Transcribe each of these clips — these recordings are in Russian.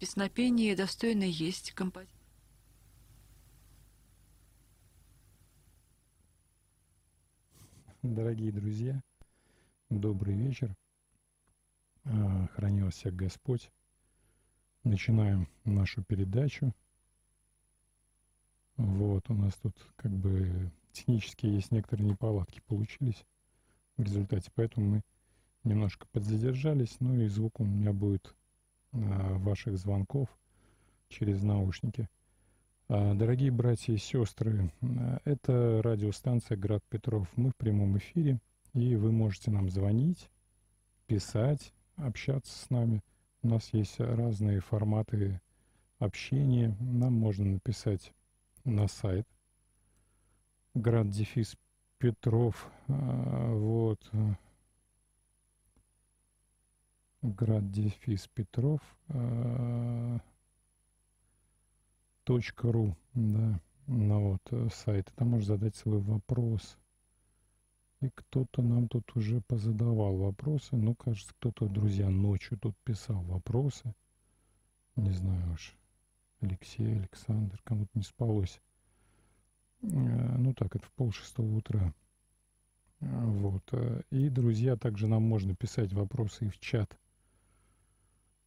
песнопение достойно есть композиция. Дорогие друзья, добрый вечер. А, храни вас всех Господь. Начинаем нашу передачу. Вот, у нас тут как бы технически есть некоторые неполадки получились в результате, поэтому мы немножко подзадержались, ну и звук у меня будет ваших звонков через наушники. А, дорогие братья и сестры, а, это радиостанция «Град Петров». Мы в прямом эфире, и вы можете нам звонить, писать, общаться с нами. У нас есть разные форматы общения. Нам можно написать на сайт Град Дефис Петров. Вот. Град Дефис Петров. Точка ру, да, на вот э, сайт. Там можно задать свой вопрос. И кто-то нам тут уже позадавал вопросы. Ну, кажется, кто-то, друзья, ночью тут писал вопросы. Не знаю уж. Алексей, Александр, кому-то не спалось. Э, ну так, это в пол шестого утра. Вот. Э, и, друзья, также нам можно писать вопросы и в чат.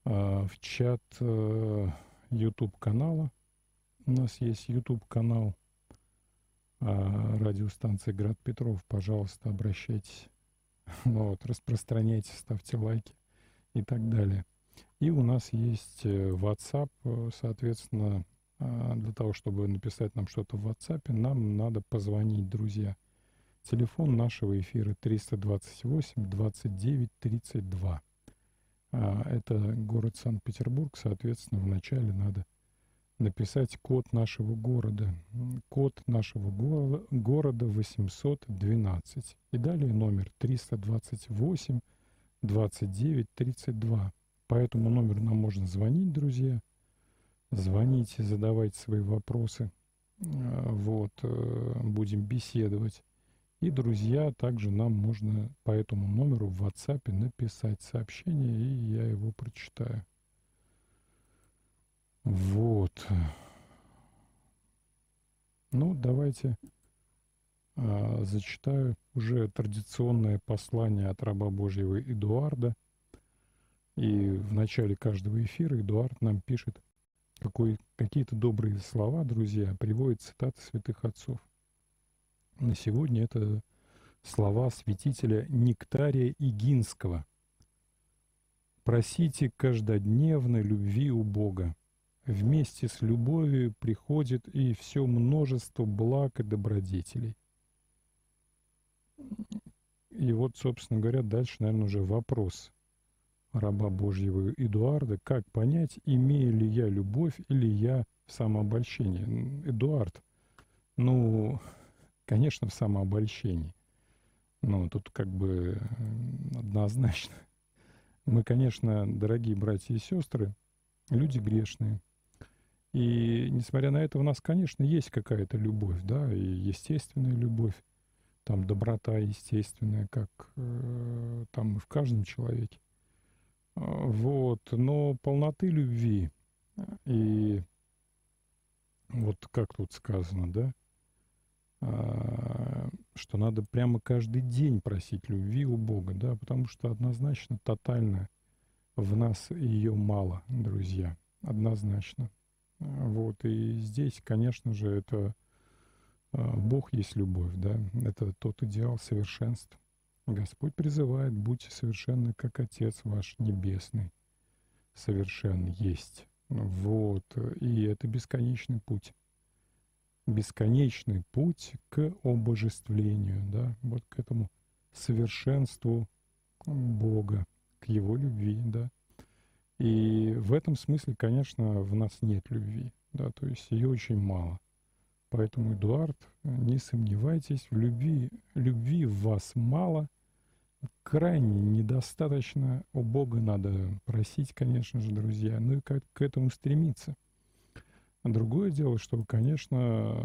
В чат YouTube канала. У нас есть YouTube канал радиостанции Град Петров. Пожалуйста, обращайтесь. Вот, распространяйте, ставьте лайки и так далее. И у нас есть э, WhatsApp, э, соответственно, а, для того, чтобы написать нам что-то в WhatsApp, нам надо позвонить, друзья. Телефон нашего эфира 328 29 32. Это город Санкт-Петербург, соответственно, вначале надо написать код нашего города. Код нашего го города 812. И далее номер 328 29 32. По этому номеру нам можно звонить, друзья. Звоните, задавайте свои вопросы. А, вот, э, будем беседовать. И, друзья, также нам можно по этому номеру в WhatsApp написать сообщение, и я его прочитаю. Вот. Ну, давайте а, зачитаю уже традиционное послание от раба Божьего Эдуарда. И в начале каждого эфира Эдуард нам пишет какие-то добрые слова, друзья, приводит цитаты святых отцов. На сегодня это слова святителя Нектария Игинского. «Просите каждодневно любви у Бога, Вместе с любовью приходит и все множество благ и добродетелей. И вот, собственно говоря, дальше, наверное, уже вопрос раба Божьего Эдуарда, как понять, имею ли я любовь или я в самообольщении. Эдуард, ну, конечно, в самообольщении. Но тут как бы однозначно. Мы, конечно, дорогие братья и сестры, люди грешные – и несмотря на это, у нас, конечно, есть какая-то любовь, да, и естественная любовь, там доброта естественная, как э, там в каждом человеке. А, вот, но полноты любви и вот как тут сказано, да, что надо прямо каждый день просить любви у Бога, да, потому что однозначно, тотально в нас ее мало, друзья, однозначно. Вот, и здесь, конечно же, это а, Бог есть любовь, да, это тот идеал совершенства. Господь призывает, будьте совершенны, как Отец ваш Небесный совершен есть. Вот, и это бесконечный путь. Бесконечный путь к обожествлению, да, вот к этому совершенству Бога, к Его любви, да. И в этом смысле, конечно, в нас нет любви, да, то есть ее очень мало. Поэтому, Эдуард, не сомневайтесь, в любви, любви в вас мало, крайне недостаточно. У Бога надо просить, конечно же, друзья, ну и как к этому стремиться. Другое дело, что, конечно,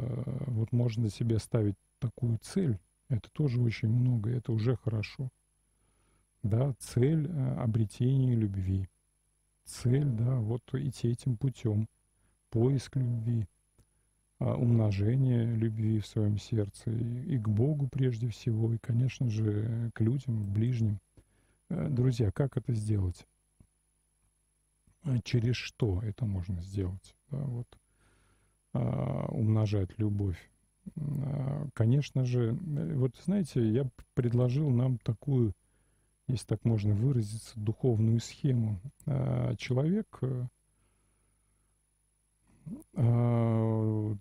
вот можно себе ставить такую цель, это тоже очень много, это уже хорошо. Да, цель э, обретения любви цель, да, вот идти этим путем. Поиск любви, а, умножение любви в своем сердце и, к Богу прежде всего, и, конечно же, к людям, к ближним. Э, друзья, как это сделать? А через что это можно сделать? Да, вот, умножать любовь. А, конечно же, э, вот знаете, я предложил нам такую, если так можно выразиться, духовную схему. А, человек э,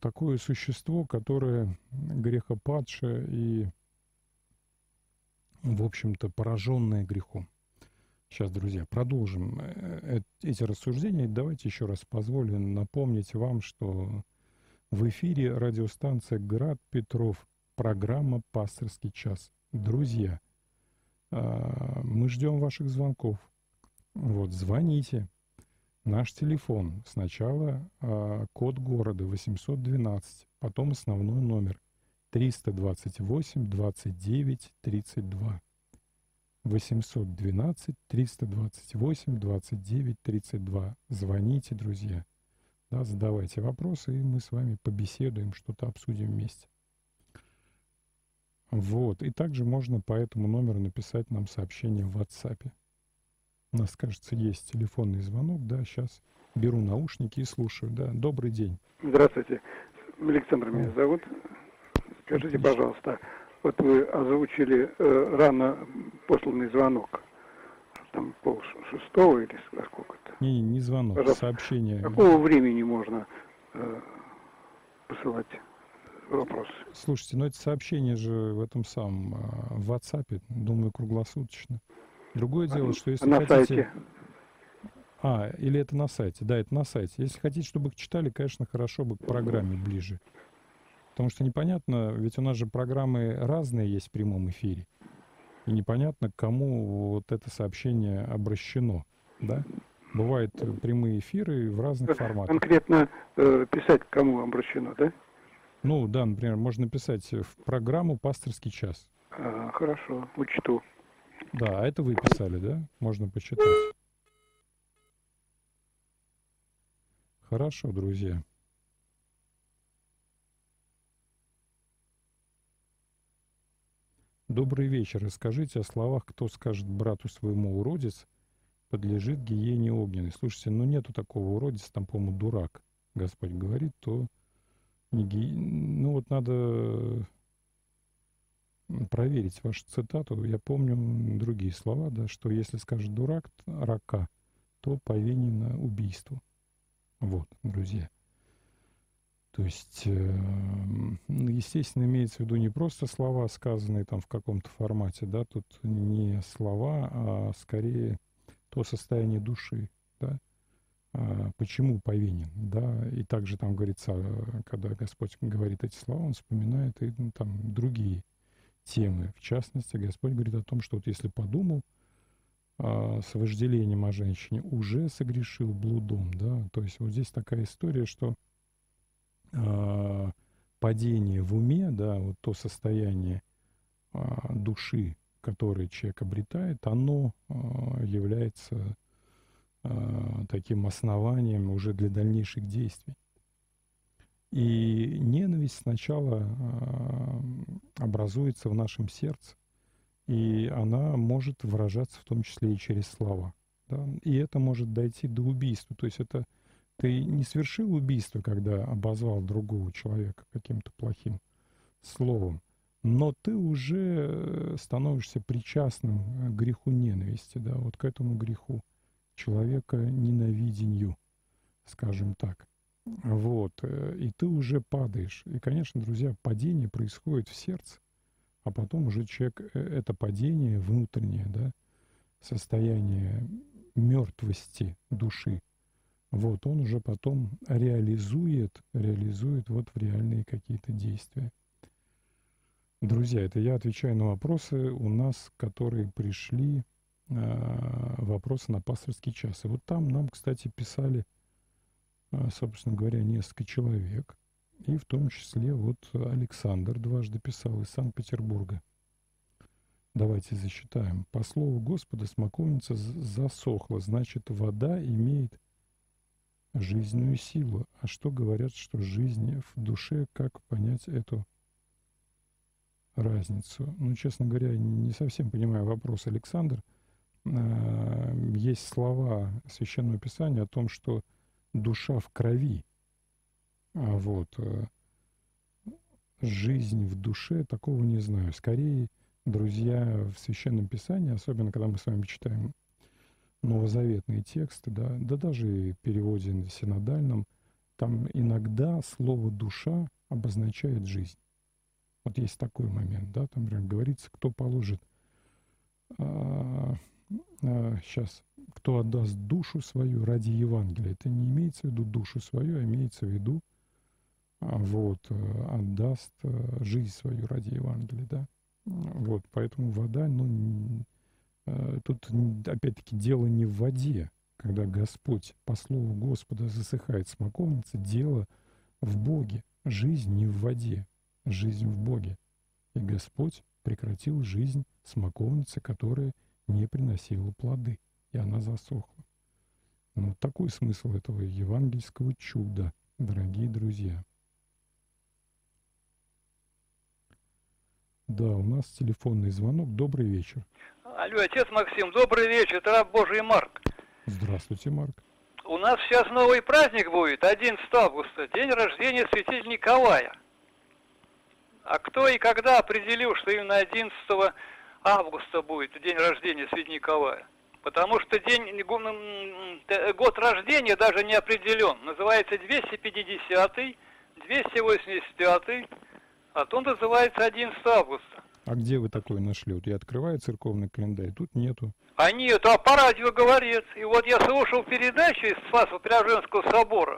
такое существо, которое грехопадшее и, в общем-то, пораженное грехом. Сейчас, друзья, продолжим э, эти рассуждения. Давайте еще раз позволю напомнить вам, что в эфире радиостанция «Град Петров», программа «Пасторский час». Друзья, а, мы ждем ваших звонков. Вот, звоните. Наш телефон. Сначала а, код города 812, потом основной номер 328 29 32. 812 328 29 32. Звоните, друзья. Да, задавайте вопросы, и мы с вами побеседуем, что-то обсудим вместе. Вот. И также можно по этому номеру написать нам сообщение в WhatsApp. У нас, кажется, есть телефонный звонок. Да, сейчас беру наушники и слушаю. Да, добрый день. Здравствуйте. Александр меня зовут. Скажите, пожалуйста, вот вы озвучили э, рано посланный звонок. Там пол шестого или сколько-то? Не, не звонок, Пожалуйста. сообщение. Какого времени можно э, посылать вопросы? Слушайте, ну это сообщение же в этом самом, э, в WhatsApp, думаю, круглосуточно. Другое дело, что если на хотите... Сайте. А, или это на сайте. Да, это на сайте. Если хотите, чтобы их читали, конечно, хорошо бы к программе ближе. Потому что непонятно, ведь у нас же программы разные есть в прямом эфире. И непонятно, к кому вот это сообщение обращено. Да? Бывают прямые эфиры в разных форматах. Конкретно э, писать, к кому обращено, да? Ну да, например, можно писать в программу «Пасторский час». А, хорошо, учту. Да, а это вы писали, да? Можно почитать. Хорошо, друзья. Добрый вечер. Расскажите о словах, кто скажет брату своему уродец, подлежит гиене огненной. Слушайте, ну нету такого уродец, там, по-моему, дурак, Господь говорит, то не ги... ну вот надо проверить вашу цитату. Я помню другие слова, да, что если скажет дурак, рака, то повинен на убийство. Вот, друзья. То есть, эм, ну, естественно, имеется в виду не просто слова, сказанные там в каком-то формате, да, тут не слова, а скорее то состояние души, да, а почему повинен, да, и также там говорится, когда Господь говорит эти слова, Он вспоминает и ну, там другие темы. В частности, Господь говорит о том, что вот если подумал а, с вожделением о женщине, уже согрешил блудом, да, то есть вот здесь такая история, что а, падение в уме, да, вот то состояние а, души, которое человек обретает, оно а, является таким основанием уже для дальнейших действий. И ненависть сначала образуется в нашем сердце, и она может выражаться в том числе и через слова. Да? И это может дойти до убийства. То есть это ты не совершил убийство, когда обозвал другого человека каким-то плохим словом, но ты уже становишься причастным к греху ненависти, да, вот к этому греху человека ненавидению, скажем так. Вот, э, и ты уже падаешь. И, конечно, друзья, падение происходит в сердце, а потом уже человек, э, это падение внутреннее, да, состояние мертвости души, вот, он уже потом реализует, реализует вот в реальные какие-то действия. Друзья, это я отвечаю на вопросы у нас, которые пришли, э, вопросы на пасторский час. И вот там нам, кстати, писали, э, собственно говоря, несколько человек. И в том числе вот Александр дважды писал из Санкт-Петербурга. Давайте засчитаем. По слову Господа смоковница засохла, значит, вода имеет жизненную силу. А что говорят, что жизнь в душе, как понять эту разницу? Ну, честно говоря, не совсем понимаю вопрос, Александр. А, есть слова Священного Писания о том, что душа в крови. А вот э, жизнь в душе, такого не знаю. Скорее, друзья, в Священном Писании, особенно когда мы с вами читаем новозаветные тексты, да, да даже и в переводе синодальном, там иногда слово «душа» обозначает жизнь. Вот есть такой момент, да, там например, говорится, кто положит, а, а, сейчас, кто отдаст душу свою ради Евангелия. Это не имеется в виду душу свою, а имеется в виду, а, вот, э, отдаст э, жизнь свою ради Евангелия, да. Вот, поэтому вода, ну, тут опять-таки дело не в воде, когда Господь, по слову Господа, засыхает смоковница, дело в Боге. Жизнь не в воде, жизнь в Боге. И Господь прекратил жизнь смоковницы, которая не приносила плоды, и она засохла. Ну, такой смысл этого евангельского чуда, дорогие друзья. Да, у нас телефонный звонок. Добрый вечер. Алло, отец Максим, добрый вечер, это раб Божий Марк. Здравствуйте, Марк. У нас сейчас новый праздник будет, 11 августа, день рождения святителя Николая. А кто и когда определил, что именно 11 августа будет день рождения святителя Николая? Потому что день, год рождения даже не определен. Называется 250, 285, а то называется 11 августа. А где вы такое нашли? Вот я открываю церковный календарь, тут нету. А нет, а по радио говорит. И вот я слушал передачу из Спасо-Преображенского собора.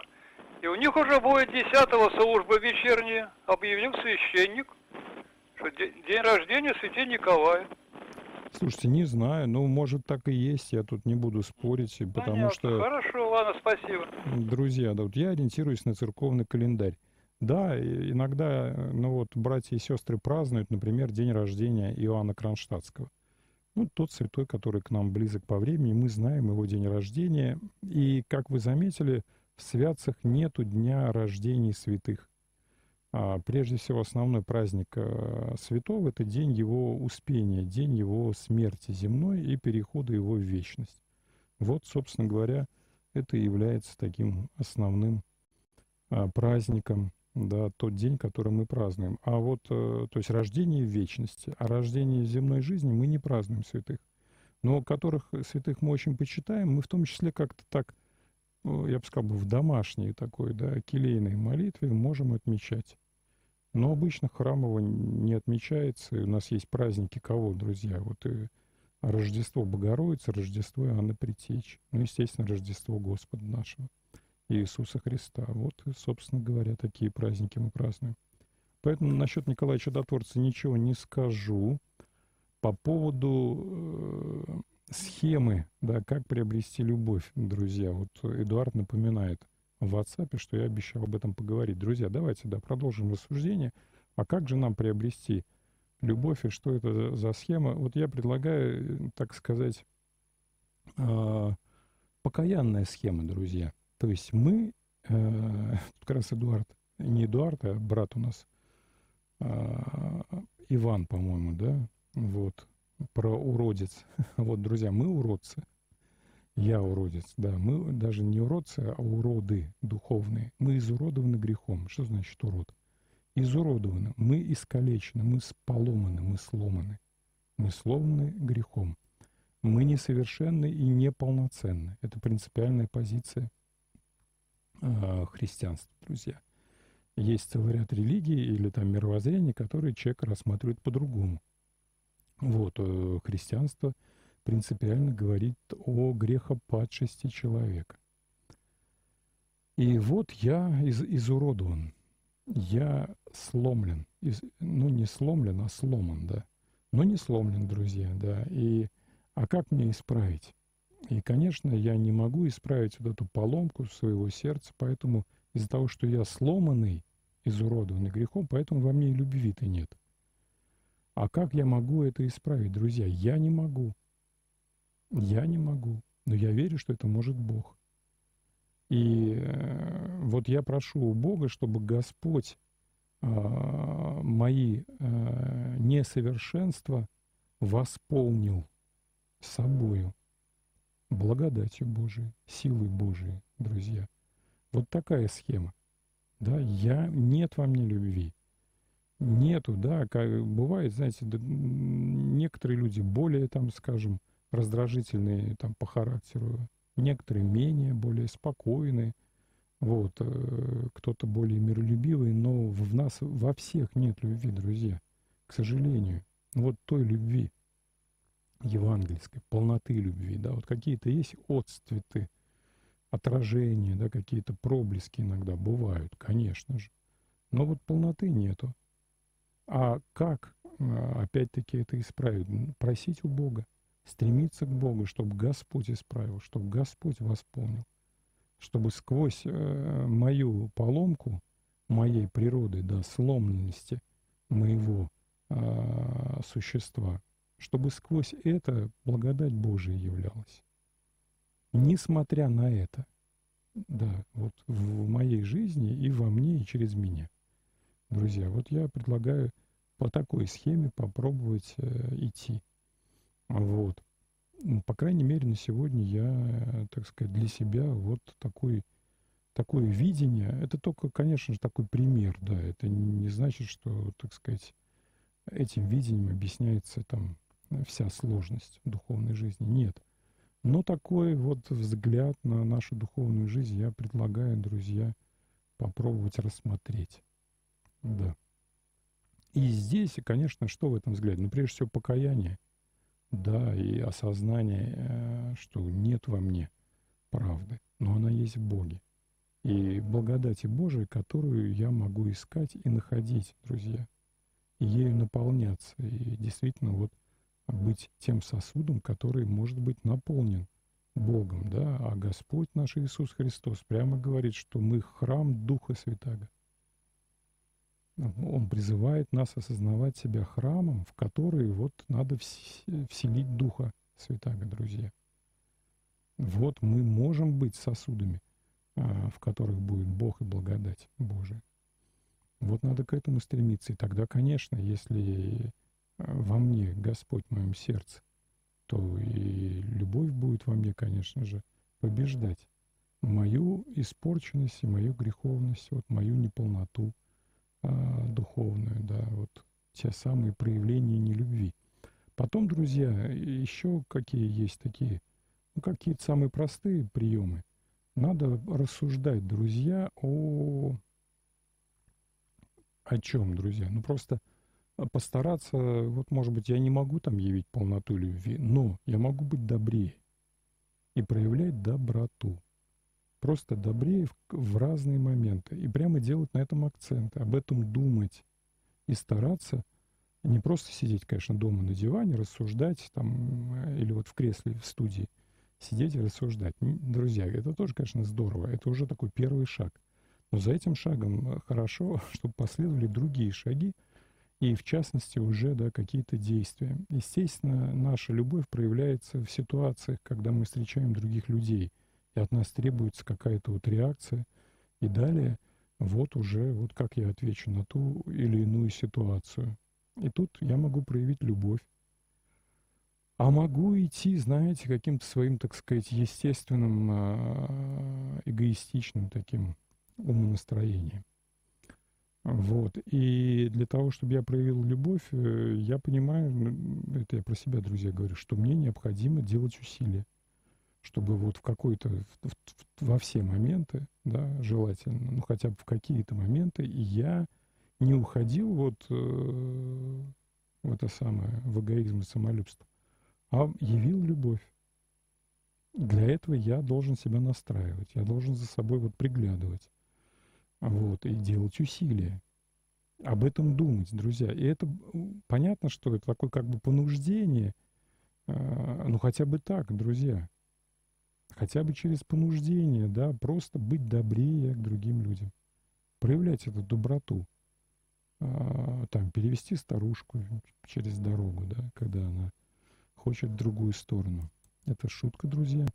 И у них уже будет 10 служба вечерняя. Объявил священник, что день рождения святей Николая. Слушайте, не знаю, ну, может, так и есть, я тут не буду спорить, потому Понятно. что... Хорошо, ладно, спасибо. Друзья, да, вот я ориентируюсь на церковный календарь. Да, иногда, ну вот, братья и сестры празднуют, например, день рождения Иоанна Кронштадтского. Ну, тот святой, который к нам близок по времени, мы знаем его день рождения. И, как вы заметили, в святцах нету дня рождения святых. А, прежде всего, основной праздник а, святого – это день его успения, день его смерти земной и перехода его в вечность. Вот, собственно говоря, это является таким основным а, праздником да, тот день, который мы празднуем. А вот, э, то есть рождение в вечности, а рождение земной жизни мы не празднуем святых. Но которых святых мы очень почитаем, мы в том числе как-то так, ну, я бы сказал, в домашней такой, да, келейной молитве можем отмечать. Но обычно храмово не отмечается. И у нас есть праздники кого, друзья? Вот и Рождество Богородицы, Рождество Иоанна Притечь. Ну, естественно, Рождество Господа нашего. Иисуса Христа. Вот, собственно говоря, такие праздники мы празднуем. Поэтому насчет Николая Чудотворца ничего не скажу. По поводу э, схемы, да, как приобрести любовь, друзья. Вот Эдуард напоминает в WhatsApp, что я обещал об этом поговорить. Друзья, давайте, да, продолжим рассуждение. А как же нам приобрести любовь и что это за схема? Вот я предлагаю, так сказать, э, покаянная схема, друзья. То есть мы, э, как раз Эдуард, не Эдуард, а брат у нас, э, Иван, по-моему, да, вот, про уродец. вот, друзья, мы уродцы. Я уродец, да. Мы даже не уродцы, а уроды духовные. Мы изуродованы грехом. Что значит урод? Изуродованы. Мы искалечены, мы поломаны, мы сломаны. Мы сломаны грехом. Мы несовершенны и неполноценны. Это принципиальная позиция э, христианства, друзья. Есть целый ряд религий или там мировоззрений, которые человек рассматривает по-другому. Вот, э, христианство принципиально говорит о грехопадшести человека. И вот я из, изуродован, я сломлен, из, ну не сломлен, а сломан, да. Но не сломлен, друзья, да. И, а как мне исправить? И, конечно, я не могу исправить вот эту поломку своего сердца, поэтому из-за того, что я сломанный, изуродованный грехом, поэтому во мне и любви-то нет. А как я могу это исправить, друзья? Я не могу. Я не могу. Но я верю, что это может Бог. И э, вот я прошу у Бога, чтобы Господь э, мои э, несовершенства восполнил собою, благодатью Божией, силой Божией, друзья. Вот такая схема. Да, я, нет во мне любви. Нету, да, как бывает, знаете, да, некоторые люди более, там, скажем, раздражительные там по характеру, некоторые менее, более спокойные, вот, э, кто-то более миролюбивый, но в нас во всех нет любви, друзья, к сожалению. Вот той любви евангельской, полноты любви, да, вот какие-то есть отцветы, отражения, да, какие-то проблески иногда бывают, конечно же. Но вот полноты нету. А как, а, опять-таки, это исправить? Просить у Бога, стремиться к Богу, чтобы Господь исправил, чтобы Господь восполнил, чтобы сквозь э, мою поломку, моей природы, да, сломленности моего э, существа, чтобы сквозь это благодать Божия являлась. Несмотря на это, да, вот в моей жизни и во мне, и через меня – друзья. Вот я предлагаю по такой схеме попробовать э, идти. Вот. По крайней мере, на сегодня я, так сказать, для себя вот такой, такое видение. Это только, конечно же, такой пример, да. Это не значит, что, так сказать, этим видением объясняется там вся сложность духовной жизни. Нет. Но такой вот взгляд на нашу духовную жизнь я предлагаю, друзья, попробовать рассмотреть. Да. И здесь, конечно, что в этом взгляде? Ну, прежде всего, покаяние, да, и осознание, э, что нет во мне правды, но она есть в Боге. И благодати Божией, которую я могу искать и находить, друзья, и ею наполняться, и действительно вот быть тем сосудом, который может быть наполнен Богом, да, а Господь наш Иисус Христос прямо говорит, что мы храм Духа Святаго. Он призывает нас осознавать себя храмом, в который вот надо вселить Духа Святаго, друзья. Вот мы можем быть сосудами, а, в которых будет Бог и благодать Божия. Вот надо к этому стремиться. И тогда, конечно, если во мне Господь в моем сердце, то и любовь будет во мне, конечно же, побеждать мою испорченность и мою греховность, вот мою неполноту – а, духовную, да, вот те самые проявления нелюбви. Потом, друзья, еще какие есть такие, ну, какие-то самые простые приемы. Надо рассуждать, друзья, о... О чем, друзья? Ну, просто постараться, вот, может быть, я не могу там явить полноту любви, но я могу быть добрее и проявлять доброту просто добрее в, в разные моменты. И прямо делать на этом акцент, об этом думать и стараться не просто сидеть, конечно, дома на диване, рассуждать там, э, или вот в кресле в студии сидеть и рассуждать. Друзья, это тоже, конечно, здорово. Это уже такой первый шаг. Но за этим шагом э, хорошо, чтобы последовали другие шаги, и в частности уже да, какие-то действия. Естественно, наша любовь проявляется в ситуациях, когда мы встречаем других людей – и от нас требуется какая-то вот реакция. И далее вот уже, вот как я отвечу на ту или иную ситуацию. И тут я могу проявить любовь. А могу идти, знаете, каким-то своим, так сказать, естественным, а, эгоистичным таким умонастроением. Вот. И для того, чтобы я проявил любовь, э, я понимаю, это я про себя, друзья, говорю, что мне необходимо делать усилия чтобы вот в какой-то, во все моменты, да, желательно, ну хотя бы в какие-то моменты, и я не уходил вот э, в это самое, в эгоизм и самолюбство, а явил любовь. Для этого я должен себя настраивать, я должен за собой вот приглядывать, вот, и делать усилия. Об этом думать, друзья. И это понятно, что это такое как бы понуждение, э, ну хотя бы так, друзья хотя бы через понуждение, да, просто быть добрее к другим людям, проявлять эту доброту. а, там перевести старушку через дорогу, да, когда она хочет в другую сторону. Это шутка, друзья.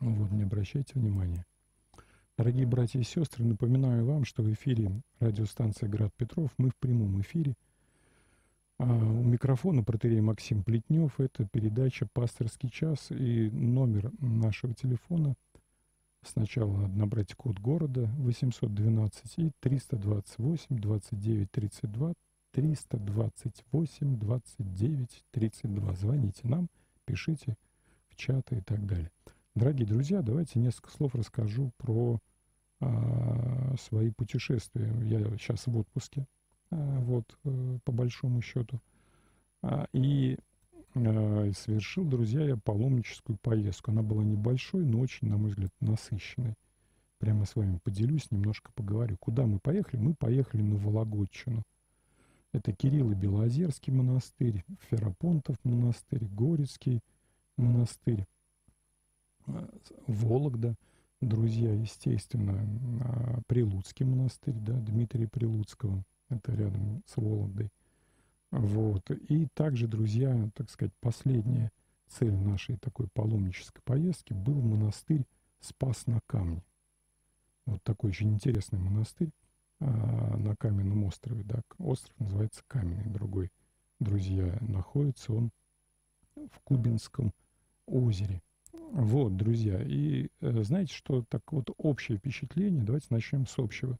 Ну вот, не обращайте внимания. Дорогие братья и сестры, напоминаю вам, что в эфире радиостанция «Град Петров». Мы в прямом эфире. А у микрофона протерей Максим Плетнев. Это передача «Пасторский час» и номер нашего телефона. Сначала набрать код города 812 и 328 29 32 328 29 32. Звоните нам, пишите в чаты и так далее. Дорогие друзья, давайте несколько слов расскажу про а, свои путешествия. Я сейчас в отпуске, а, вот, а, по большому счету. А, и а, совершил, друзья, я паломническую поездку. Она была небольшой, но очень, на мой взгляд, насыщенной. Прямо с вами поделюсь, немножко поговорю. Куда мы поехали? Мы поехали на Вологодчину. Это Кирилл и Белозерский монастырь, Ферапонтов монастырь, Горецкий монастырь. Вологда, друзья, естественно, а, Прилуцкий монастырь, да, Дмитрия Прилуцкого, это рядом с Вологдой. Вот. И также, друзья, так сказать, последняя цель нашей такой паломнической поездки был монастырь Спас на камне. Вот такой очень интересный монастырь а, на каменном острове. Да. Остров называется Каменный, другой, друзья, находится он в Кубинском озере. Вот, друзья. И э, знаете, что так вот общее впечатление, давайте начнем с общего.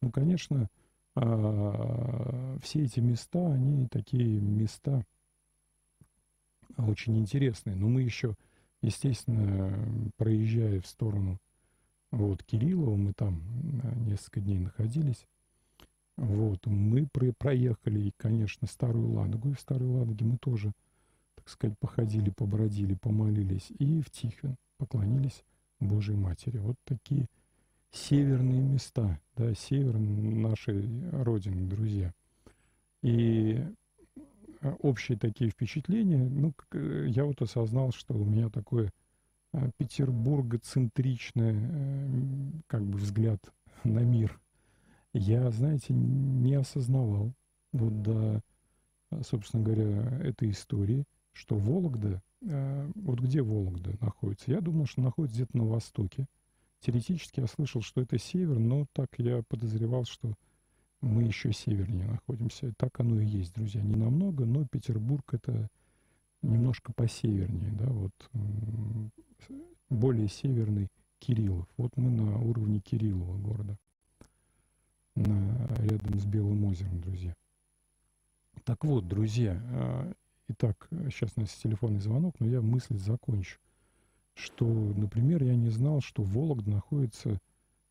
Ну, конечно, э, все эти места, они такие места очень интересные. Но мы еще, естественно, проезжая в сторону вот Кириллова, мы там э, несколько дней находились. Вот, мы про проехали, конечно, Старую Ладогу, и в Старой Ладоге мы тоже так сказать, походили, побродили, помолились, и в Тихвин поклонились Божьей Матери. Вот такие северные места, да, север нашей Родины, друзья. И а, общие такие впечатления, ну, э, я вот осознал, что у меня такое а, петербургоцентричное э, как бы взгляд на мир. Я, знаете, не осознавал вот до, собственно говоря, этой истории – что Вологда, э, вот где Вологда находится? Я думал, что находится где-то на востоке. Теоретически я слышал, что это север, но так я подозревал, что мы еще севернее находимся. Так оно и есть, друзья. Не намного, но Петербург это немножко посевернее, да, вот более северный Кириллов. Вот мы на уровне Кириллова города, на, рядом с Белым озером, друзья. Так вот, друзья, а, Итак, сейчас у нас телефонный звонок, но я мысль закончу. Что, например, я не знал, что Вологда находится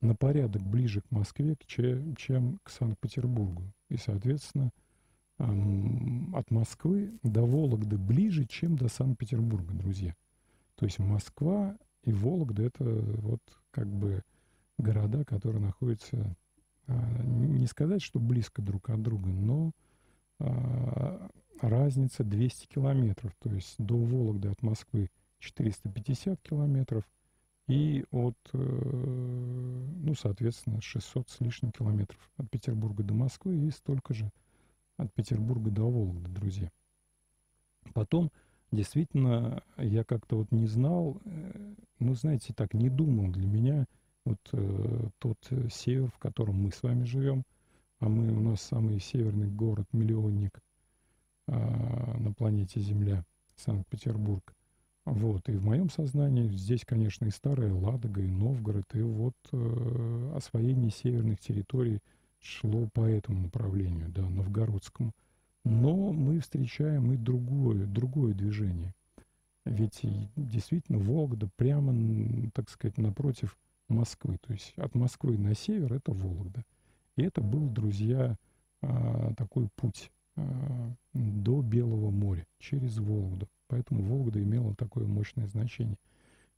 на порядок ближе к Москве, чем к Санкт-Петербургу. И, соответственно, от Москвы до Вологды ближе, чем до Санкт-Петербурга, друзья. То есть Москва и Вологда — это вот как бы города, которые находятся, а, не сказать, что близко друг от друга, но а, разница 200 километров, то есть до Вологды от Москвы 450 километров и от, э, ну, соответственно, 600 с лишним километров от Петербурга до Москвы и столько же от Петербурга до Вологды, друзья. Потом, действительно, я как-то вот не знал, э, ну, знаете, так, не думал для меня вот э, тот север, в котором мы с вами живем, а мы, у нас самый северный город-миллионник а, на планете Земля, Санкт-Петербург. Вот, и в моем сознании здесь, конечно, и Старая Ладога, и Новгород, и вот э, освоение северных территорий шло по этому направлению, да, новгородскому. Но мы встречаем и другое, другое движение. Ведь действительно Вологда прямо, так сказать, напротив Москвы. То есть от Москвы на север это Вологда. И это был, друзья, а, такой путь а, до Белого моря, через Вологду. Поэтому Вологда имела такое мощное значение.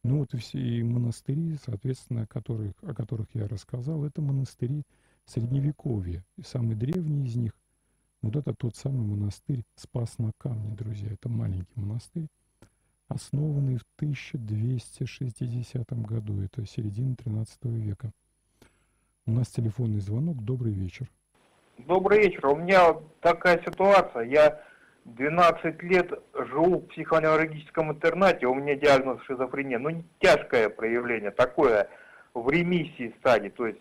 Ну вот и все и монастыри, соответственно, которых, о которых я рассказал, это монастыри Средневековья. И самый древний из них, вот это тот самый монастырь Спас на камне, друзья. Это маленький монастырь, основанный в 1260 году. Это середина 13 века. У нас телефонный звонок. Добрый вечер. Добрый вечер. У меня такая ситуация. Я 12 лет живу в психоневрологическом интернате, у меня диагноз шизофрения. Ну, не тяжкое проявление, такое в ремиссии стадии, то есть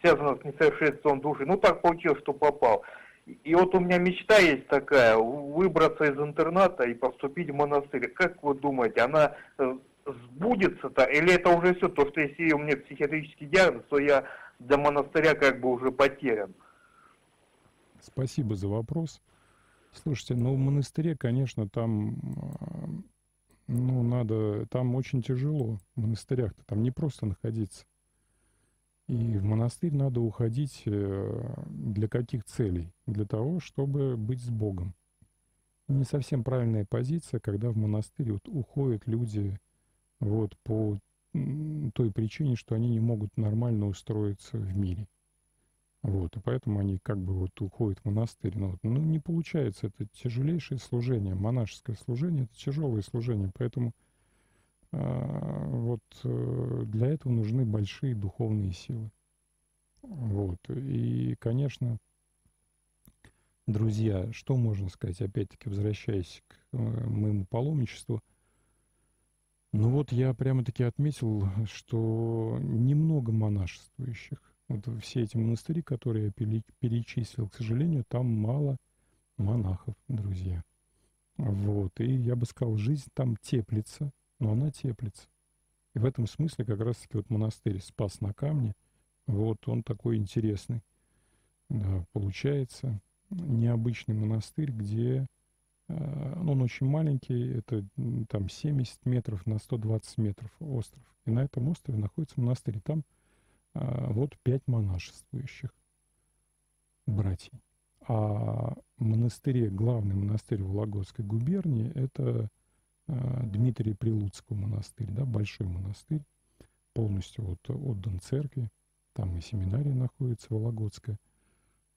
связано с несовершенством души. Ну, так получилось, что попал. И вот у меня мечта есть такая, выбраться из интерната и поступить в монастырь. Как вы думаете, она э, сбудется-то, или это уже все, то, что если у меня психиатрический диагноз, то я для монастыря как бы уже потерян? Спасибо за вопрос. Слушайте, ну в монастыре, конечно, там, а, ну надо, там очень тяжело в монастырях-то, там не просто находиться. И в монастырь надо уходить э, для каких целей? Для того, чтобы быть с Богом. Не совсем правильная позиция, когда в монастырь вот уходят люди вот по той причине, что они не могут нормально устроиться в мире. Вот, и поэтому они как бы вот уходят в монастырь. Но вот, ну, не получается, это тяжелейшее служение, монашеское служение, это тяжелое служение, поэтому а, вот э, для этого нужны большие духовные силы. Вот, и, конечно, друзья, что можно сказать, опять-таки, возвращаясь к э, моему паломничеству, ну вот я прямо-таки отметил, что немного монашествующих. Вот все эти монастыри, которые я перечислил, к сожалению, там мало монахов, друзья. Вот, и я бы сказал, жизнь там теплится, но она теплится. И в этом смысле как раз-таки вот монастырь «Спас на камне», вот он такой интересный. Да, получается, необычный монастырь, где э, ну, он очень маленький, это там 70 метров на 120 метров остров. И на этом острове находится монастырь. И там вот пять монашествующих братьев. А монастыре, главный монастырь Вологодской губернии, это а, Дмитрий Прилуцкого монастырь, да, большой монастырь, полностью вот отдан церкви. Там и семинария находится, Вологодская.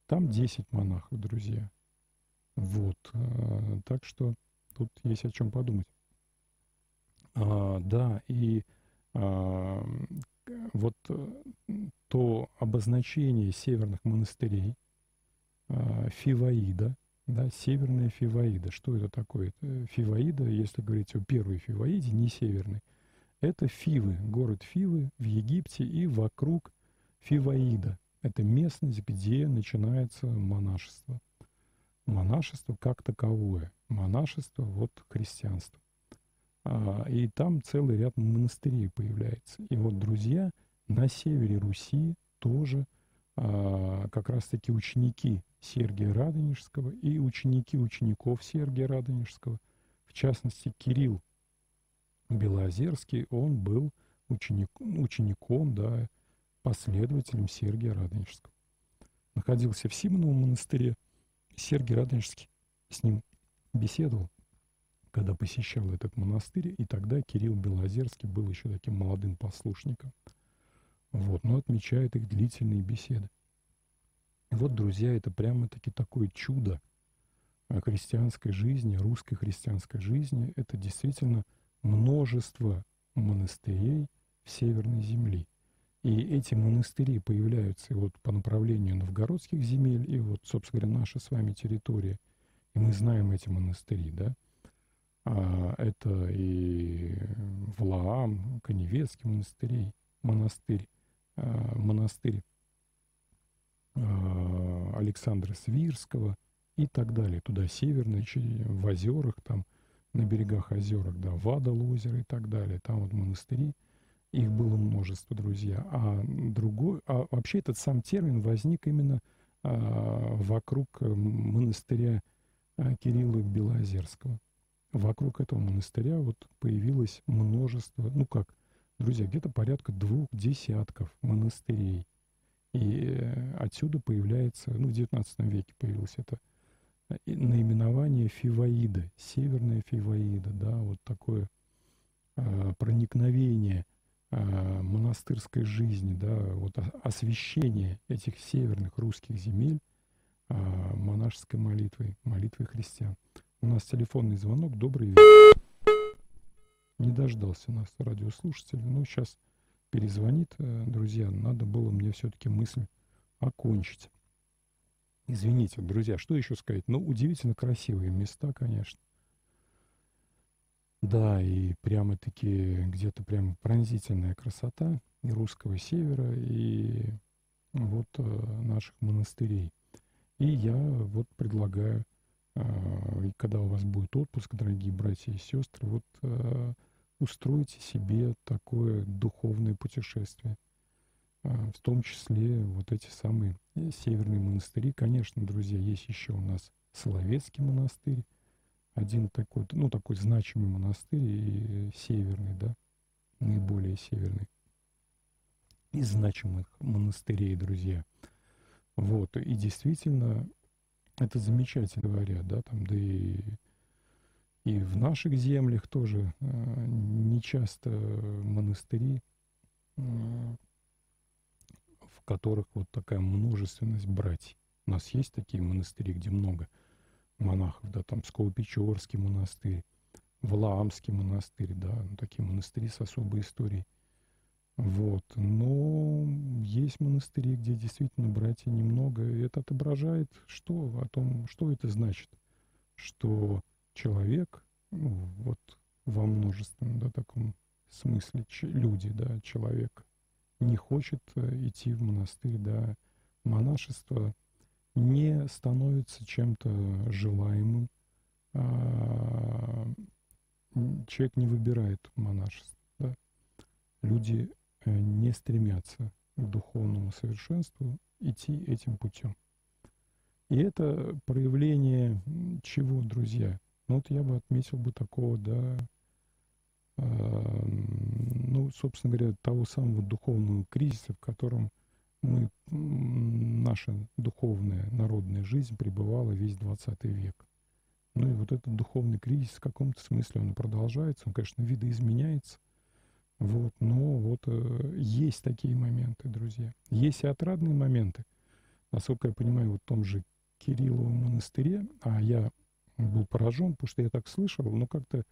Там 10 монахов, друзья. Вот. А, так что тут есть о чем подумать. А, да, и а, вот обозначение северных монастырей, а, Фиваида, да, северная Фиваида. Что это такое? Фиваида, если говорить о первой Фиваиде, не северной, это Фивы, город Фивы в Египте и вокруг Фиваида. Это местность, где начинается монашество. Монашество как таковое. Монашество, вот христианство. А, и там целый ряд монастырей появляется. И вот, друзья, на севере Руси тоже а, как раз-таки ученики Сергия Радонежского и ученики учеников Сергия Радонежского, в частности, Кирилл Белоозерский, он был ученик, учеником, да, последователем Сергия Радонежского. Находился в Симоновом монастыре. Сергий Радонежский с ним беседовал, когда посещал этот монастырь, и тогда Кирилл Белозерский был еще таким молодым послушником – вот, но отмечает их длительные беседы. И вот, друзья, это прямо-таки такое чудо христианской жизни, русской христианской жизни. Это действительно множество монастырей в Северной Земли. И эти монастыри появляются и вот по направлению новгородских земель, и вот, собственно говоря, наша с вами территория. И мы знаем эти монастыри, да. А, это и Влаам, Коневецкий монастырь, монастырь, Э, монастырь э, Александра Свирского и так далее. Туда северно, в озерах, там на берегах озерах, да, Вадал озеро и так далее. Там вот монастыри, их было множество, друзья. А другой, а вообще этот сам термин возник именно а, вокруг монастыря а, Кирилла Белоозерского. Вокруг этого монастыря вот появилось множество, ну как, Друзья, где-то порядка двух десятков монастырей. И э, отсюда появляется, ну, в XIX веке появилось это э, наименование Фиваида, Северная Фиваида, да, вот такое э, проникновение э, монастырской жизни, да, вот освещение этих северных русских земель э, монашеской молитвой, молитвой христиан. У нас телефонный звонок. Добрый вечер. Не дождался нас радиослушатель. Ну, сейчас перезвонит, э, друзья. Надо было мне все-таки мысль окончить. Извините, друзья, что еще сказать? Ну, удивительно красивые места, конечно. Да, и прямо-таки где-то прям пронзительная красота и русского севера, и вот э, наших монастырей. И я вот предлагаю, э, когда у вас будет отпуск, дорогие братья и сестры, вот устройте себе такое духовное путешествие. Э, в том числе вот эти самые э, северные монастыри. Конечно, друзья, есть еще у нас Соловецкий монастырь, один такой, ну, такой значимый монастырь и северный, да, наиболее северный из значимых монастырей, друзья. Вот, и действительно, это замечательно говорят, да, там, да и, и в наших землях тоже э, не часто монастыри, э, в которых вот такая множественность братьев. У нас есть такие монастыри, где много монахов, да, там Псково-Печорский монастырь, Валаамский монастырь, да, ну, такие монастыри с особой историей. Вот. Но есть монастыри, где действительно братья немного. И это отображает что? О том, что это значит? Что человек, ну, вот во множественном да, таком смысле, люди, да, человек, не хочет э, идти в монастырь, да, монашество не становится чем-то желаемым. А, человек не выбирает монашество. Да. Люди Э, не стремятся к духовному совершенству, идти этим путем. И это проявление чего, друзья? Ну вот я бы отметил бы такого, да, э, ну, собственно говоря, того самого духовного кризиса, в котором мы, наша духовная народная жизнь пребывала весь 20 век. Ну и вот этот духовный кризис в каком-то смысле он продолжается, он, конечно, видоизменяется, вот, но вот э, есть такие моменты, друзья. Есть и отрадные моменты. Насколько я понимаю, вот в том же Кирилловом монастыре, а я был поражен, потому что я так слышал, но как-то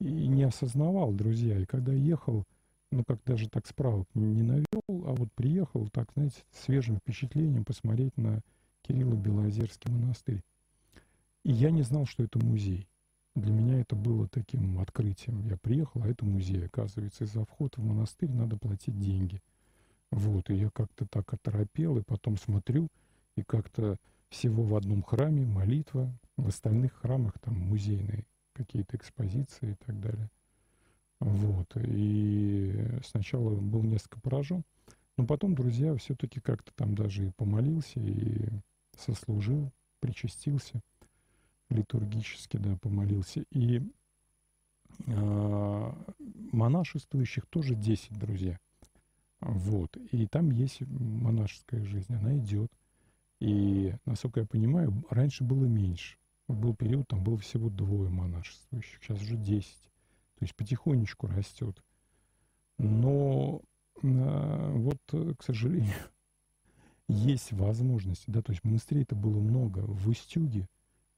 и не осознавал, друзья. И когда ехал, ну как даже так справок не навел, а вот приехал, так, знаете, свежим впечатлением посмотреть на Кирилло-Белозерский монастырь. И я не знал, что это музей. Для меня это было таким открытием. Я приехал, а это музей, оказывается. И за вход в монастырь надо платить деньги. Вот, и я как-то так оторопел, и потом смотрю, и как-то всего в одном храме молитва, в остальных храмах там музейные какие-то экспозиции и так далее. Вот, и сначала был несколько поражен, но потом, друзья, все-таки как-то там даже и помолился, и сослужил, причастился – литургически, да, помолился. И э, монашествующих тоже 10, друзья. Вот. И там есть монашеская жизнь, она идет. И, насколько я понимаю, раньше было меньше. Был период, там было всего двое монашествующих, сейчас уже 10. То есть потихонечку растет. Но э, вот, к сожалению, есть возможность, да, то есть монастырей это было много. В Устюге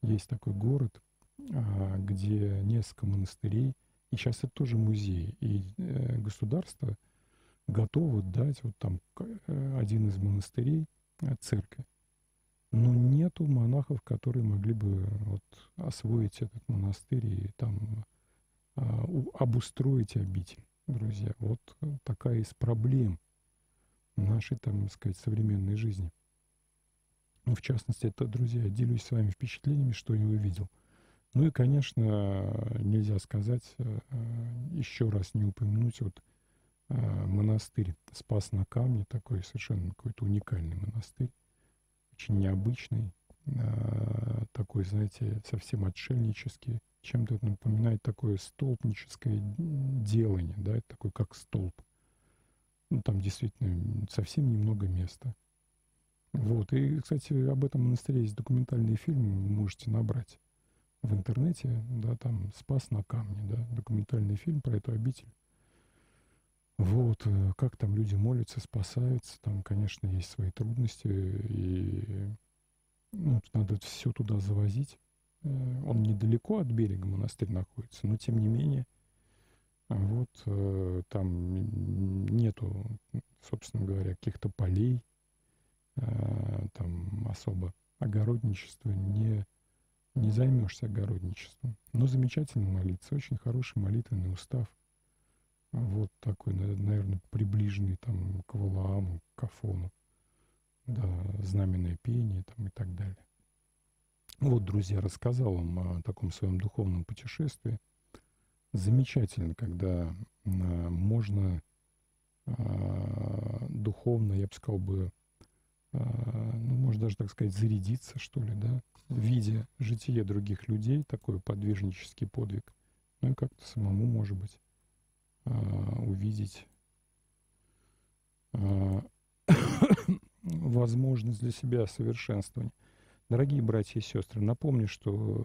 есть такой город, а, где несколько монастырей, и сейчас это тоже музей. И э, государство готово дать вот там э, один из монастырей э, церкви. Но нету монахов, которые могли бы вот освоить этот монастырь и там а, обустроить обитель, друзья. Вот такая из проблем нашей, там, сказать, современной жизни. Ну, в частности, это, друзья, делюсь с вами впечатлениями, что я увидел. Ну и, конечно, нельзя сказать, э, еще раз не упомянуть вот э, монастырь Спас на камне, такой совершенно какой-то уникальный монастырь, очень необычный, э, такой, знаете, совсем отшельнический, чем-то напоминает такое столпническое делание, да, это такой как столб. Ну, там действительно совсем немного места – вот. И, кстати, об этом монастыре есть документальный фильм, можете набрать в интернете, да, там «Спас на камне», да, документальный фильм про эту обитель. Вот, э, как там люди молятся, спасаются, там, конечно, есть свои трудности, и ну, надо все туда завозить. Э, он недалеко от берега монастырь находится, но тем не менее, вот, э, там нету, собственно говоря, каких-то полей, там особо огородничество не, не займешься огородничеством. Но замечательно молиться, очень хороший молитвенный устав. Вот такой, наверное, приближенный там к Валааму, к Афону. Да, знаменное пение там и так далее. Вот, друзья, рассказал вам о таком своем духовном путешествии. Замечательно, когда а, можно а, духовно, я бы сказал бы, а, ну, можно даже так сказать, зарядиться, что ли, да, видя житие других людей, такой подвижнический подвиг, ну и как-то самому, может быть, увидеть возможность для себя совершенствования. Дорогие братья и сестры, напомню, что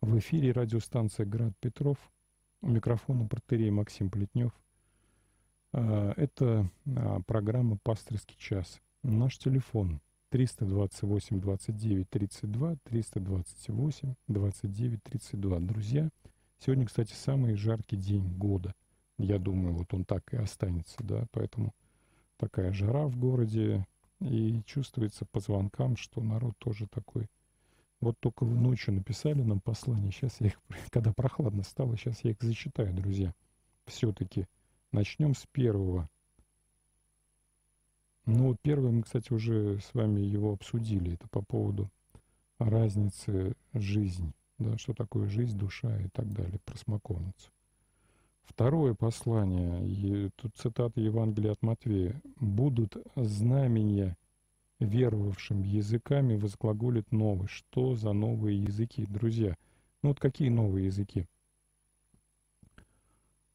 в эфире радиостанция «Град Петров», у микрофона протерей Максим Плетнев. А, это а, программа «Пасторский час». Наш телефон 328 29 32 328 29 32. Друзья, сегодня, кстати, самый жаркий день года. Я думаю, вот он так и останется, да, поэтому такая жара в городе, и чувствуется по звонкам, что народ тоже такой. Вот только ночью написали нам послание. Сейчас я их, когда прохладно стало, сейчас я их зачитаю, друзья. Все-таки начнем с первого. Ну, вот первое мы, кстати, уже с вами его обсудили. Это по поводу разницы жизнь, да, что такое жизнь, душа и так далее, про смоковницу. Второе послание, тут цитата Евангелия от Матвея. «Будут знамения веровавшим языками возглаголит новый». Что за новые языки, друзья? Ну вот какие новые языки?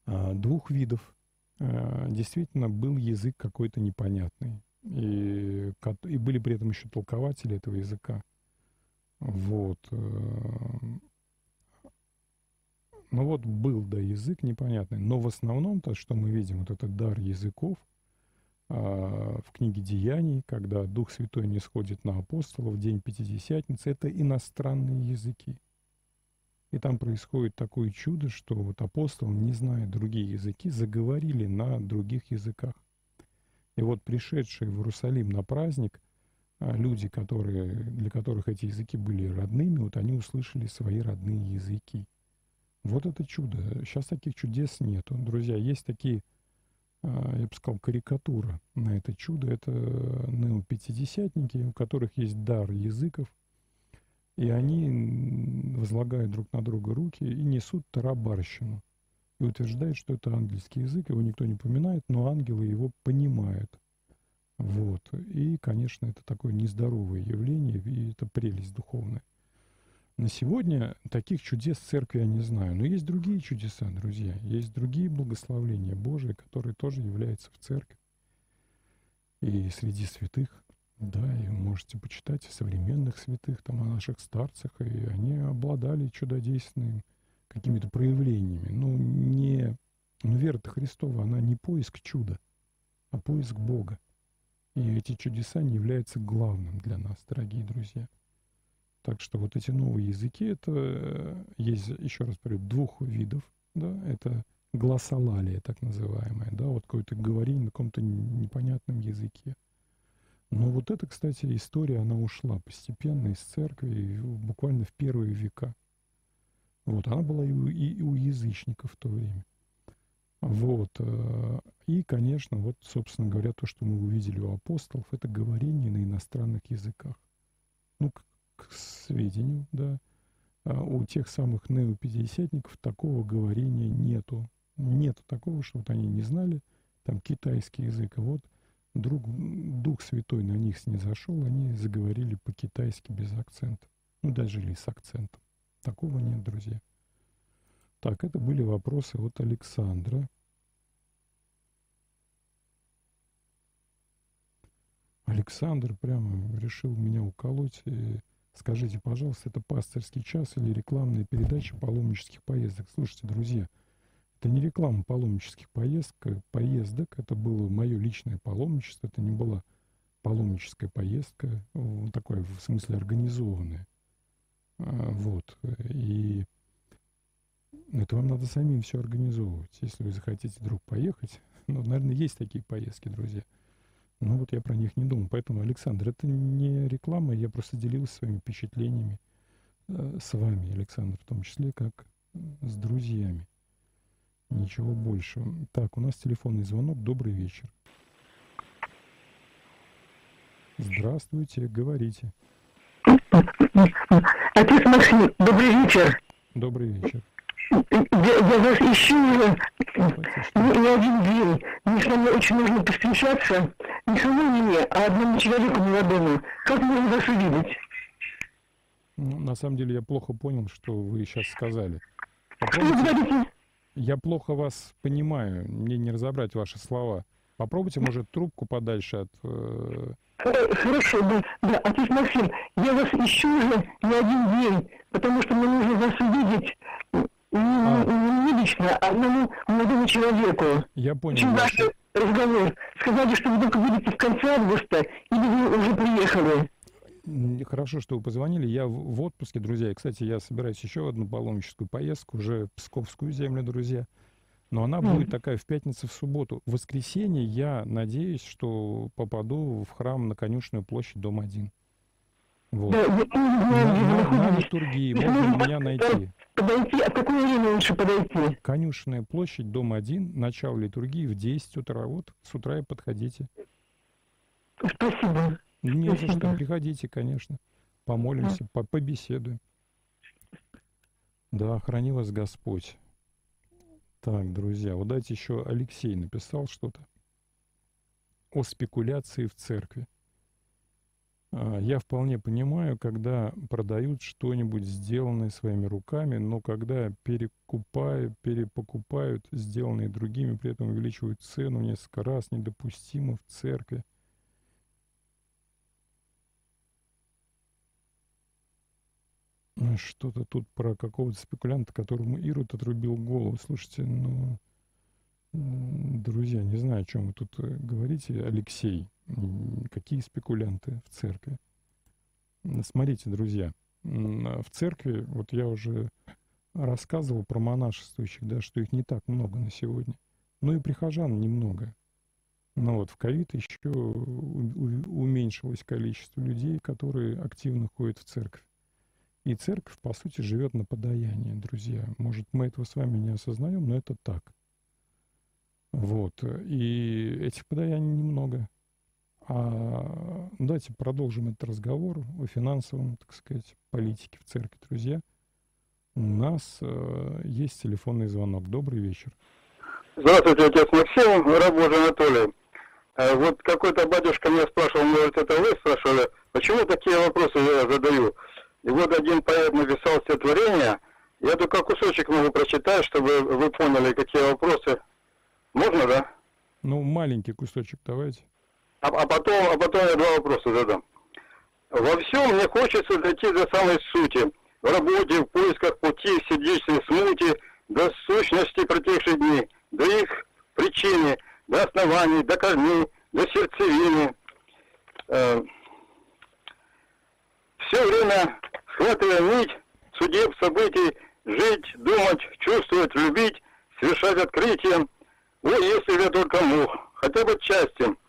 А, двух видов. А, действительно, был язык какой-то непонятный. И, и были при этом еще толкователи этого языка. Вот. Ну вот был, да, язык непонятный, но в основном то, что мы видим, вот этот дар языков а, в книге Деяний, когда Дух Святой не сходит на апостолов в день Пятидесятницы, это иностранные языки. И там происходит такое чудо, что вот апостолы, не зная другие языки, заговорили на других языках. И вот пришедшие в Иерусалим на праздник, а, люди, которые, для которых эти языки были родными, вот они услышали свои родные языки. Вот это чудо. Сейчас таких чудес нету. Друзья, есть такие, а, я бы сказал, карикатура на это чудо. Это неопятидесятники, у которых есть дар языков, и они возлагают друг на друга руки и несут тарабарщину. И утверждают, что это английский язык, его никто не поминает, но ангелы его понимают. Вот. И, конечно, это такое нездоровое явление, и это прелесть духовная. На сегодня таких чудес в церкви я не знаю. Но есть другие чудеса, друзья. Есть другие благословления Божии, которые тоже являются в церкви. И среди святых, да, и можете почитать о современных святых, там, о наших старцах, и они обладали чудодейственными какими-то проявлениями. Ну, не... Ну, вера-то Христова, она не поиск чуда, а поиск Бога. И эти чудеса не являются главным для нас, дорогие друзья. Так что вот эти новые языки, это э, есть, еще раз говорю, двух видов, да, это гласолалия, так называемая, да, вот какое-то говорение на каком-то непонятном языке. Но вот эта, кстати, история, она ушла постепенно из церкви, буквально в первые века. Вот, она была и у, и у язычников в то время. Вот. Э, и, конечно, вот, собственно говоря, то, что мы увидели у апостолов, это говорение на иностранных языках. Ну, сведению, да, а у тех самых неопятидесятников такого говорения нету. Нету такого, что вот они не знали там китайский язык, а вот друг, Дух Святой на них снизошел, они заговорили по-китайски без акцента. Ну, даже или с акцентом. Такого нет, друзья. Так, это были вопросы от Александра. Александр прямо решил меня уколоть. И Скажите, пожалуйста, это пасторский час или рекламная передача паломнических поездок? Слушайте, друзья, это не реклама паломнических поездок, поездок, это было мое личное паломничество, это не была паломническая поездка, такое в смысле организованная. А, вот. И это вам надо самим все организовывать. Если вы захотите вдруг поехать, ну, наверное, есть такие поездки, друзья. Ну вот я про них не думал. Поэтому, Александр, это не реклама, я просто делился своими впечатлениями э, с вами, Александр, в том числе как с друзьями. Ничего большего. Так, у нас телефонный звонок. Добрый вечер. Здравствуйте, говорите. Отец Максим, добрый вечер. Добрый вечер. Я, я вас ищу уже не, не один день. Мне с вами очень нужно повстречаться. Не самому мне, а одному человеку молодому. Как можно вас увидеть? Ну, на самом деле я плохо понял, что вы сейчас сказали. Что вы говорите? Я плохо вас понимаю, мне не разобрать ваши слова. Попробуйте, может, трубку подальше от... Э... Хорошо, да, да, отец Максим, я вас ищу уже не один день, потому что мне нужно вас увидеть не, а. не, не лично, а одному молодому человеку. Я понял. Очень важный разговор. Сказали, что вы только будете в конце августа, или вы уже приехали. Хорошо, что вы позвонили. Я в отпуске, друзья. И, кстати, я собираюсь еще одну паломническую поездку, уже в Псковскую землю, друзья. Но она будет такая в пятницу, в субботу. В воскресенье я надеюсь, что попаду в храм на Конюшную площадь, дом 1. Вот. Да, на, на, на литургии можно меня найти. Подойти, а какое время лучше подойти? Конюшная площадь, дом 1, начало литургии в 10 утра. Вот с утра и подходите. Спасибо. Не за что, приходите, конечно. Помолимся, по побеседуем. Да, храни вас Господь. Так, друзья, вот дайте еще Алексей написал что-то о спекуляции в церкви. А, я вполне понимаю, когда продают что-нибудь сделанное своими руками, но когда перекупают, перепокупают сделанные другими, при этом увеличивают цену несколько раз, недопустимо в церкви. Что-то тут про какого-то спекулянта, которому Ирод отрубил голову. Слушайте, ну, друзья, не знаю, о чем вы тут э, говорите. Алексей, какие спекулянты в церкви? Смотрите, друзья, в церкви, вот я уже рассказывал про монашествующих, да, что их не так много на сегодня. Но и прихожан немного. Но вот в ковид еще уменьшилось количество людей, которые активно ходят в церковь. И церковь, по сути, живет на подаянии, друзья. Может, мы этого с вами не осознаем, но это так. Вот. И этих подаяний немного. А давайте продолжим этот разговор о финансовом, так сказать, политике в церкви, друзья. У нас э, есть телефонный звонок. Добрый вечер. Здравствуйте, отец Максим, раб Анатолий. Э, вот какой-то батюшка меня спрашивал, может, это вы спрашивали, почему такие вопросы я задаю? И вот один поэт написал стихотворение. Я только кусочек могу прочитать, чтобы вы поняли, какие вопросы. Можно, да? Ну, маленький кусочек давайте. А, а, потом, а потом я два вопроса задам. Во всем мне хочется дойти до самой сути. В работе, в поисках пути, в сердечной смуте, до сущности протекших дней, до их причины, до оснований, до корней, до сердцевины. Э, все время схватывая нить судеб, событий, жить, думать, чувствовать, любить, совершать открытия. Ой, если бы я только мог, хотя бы части.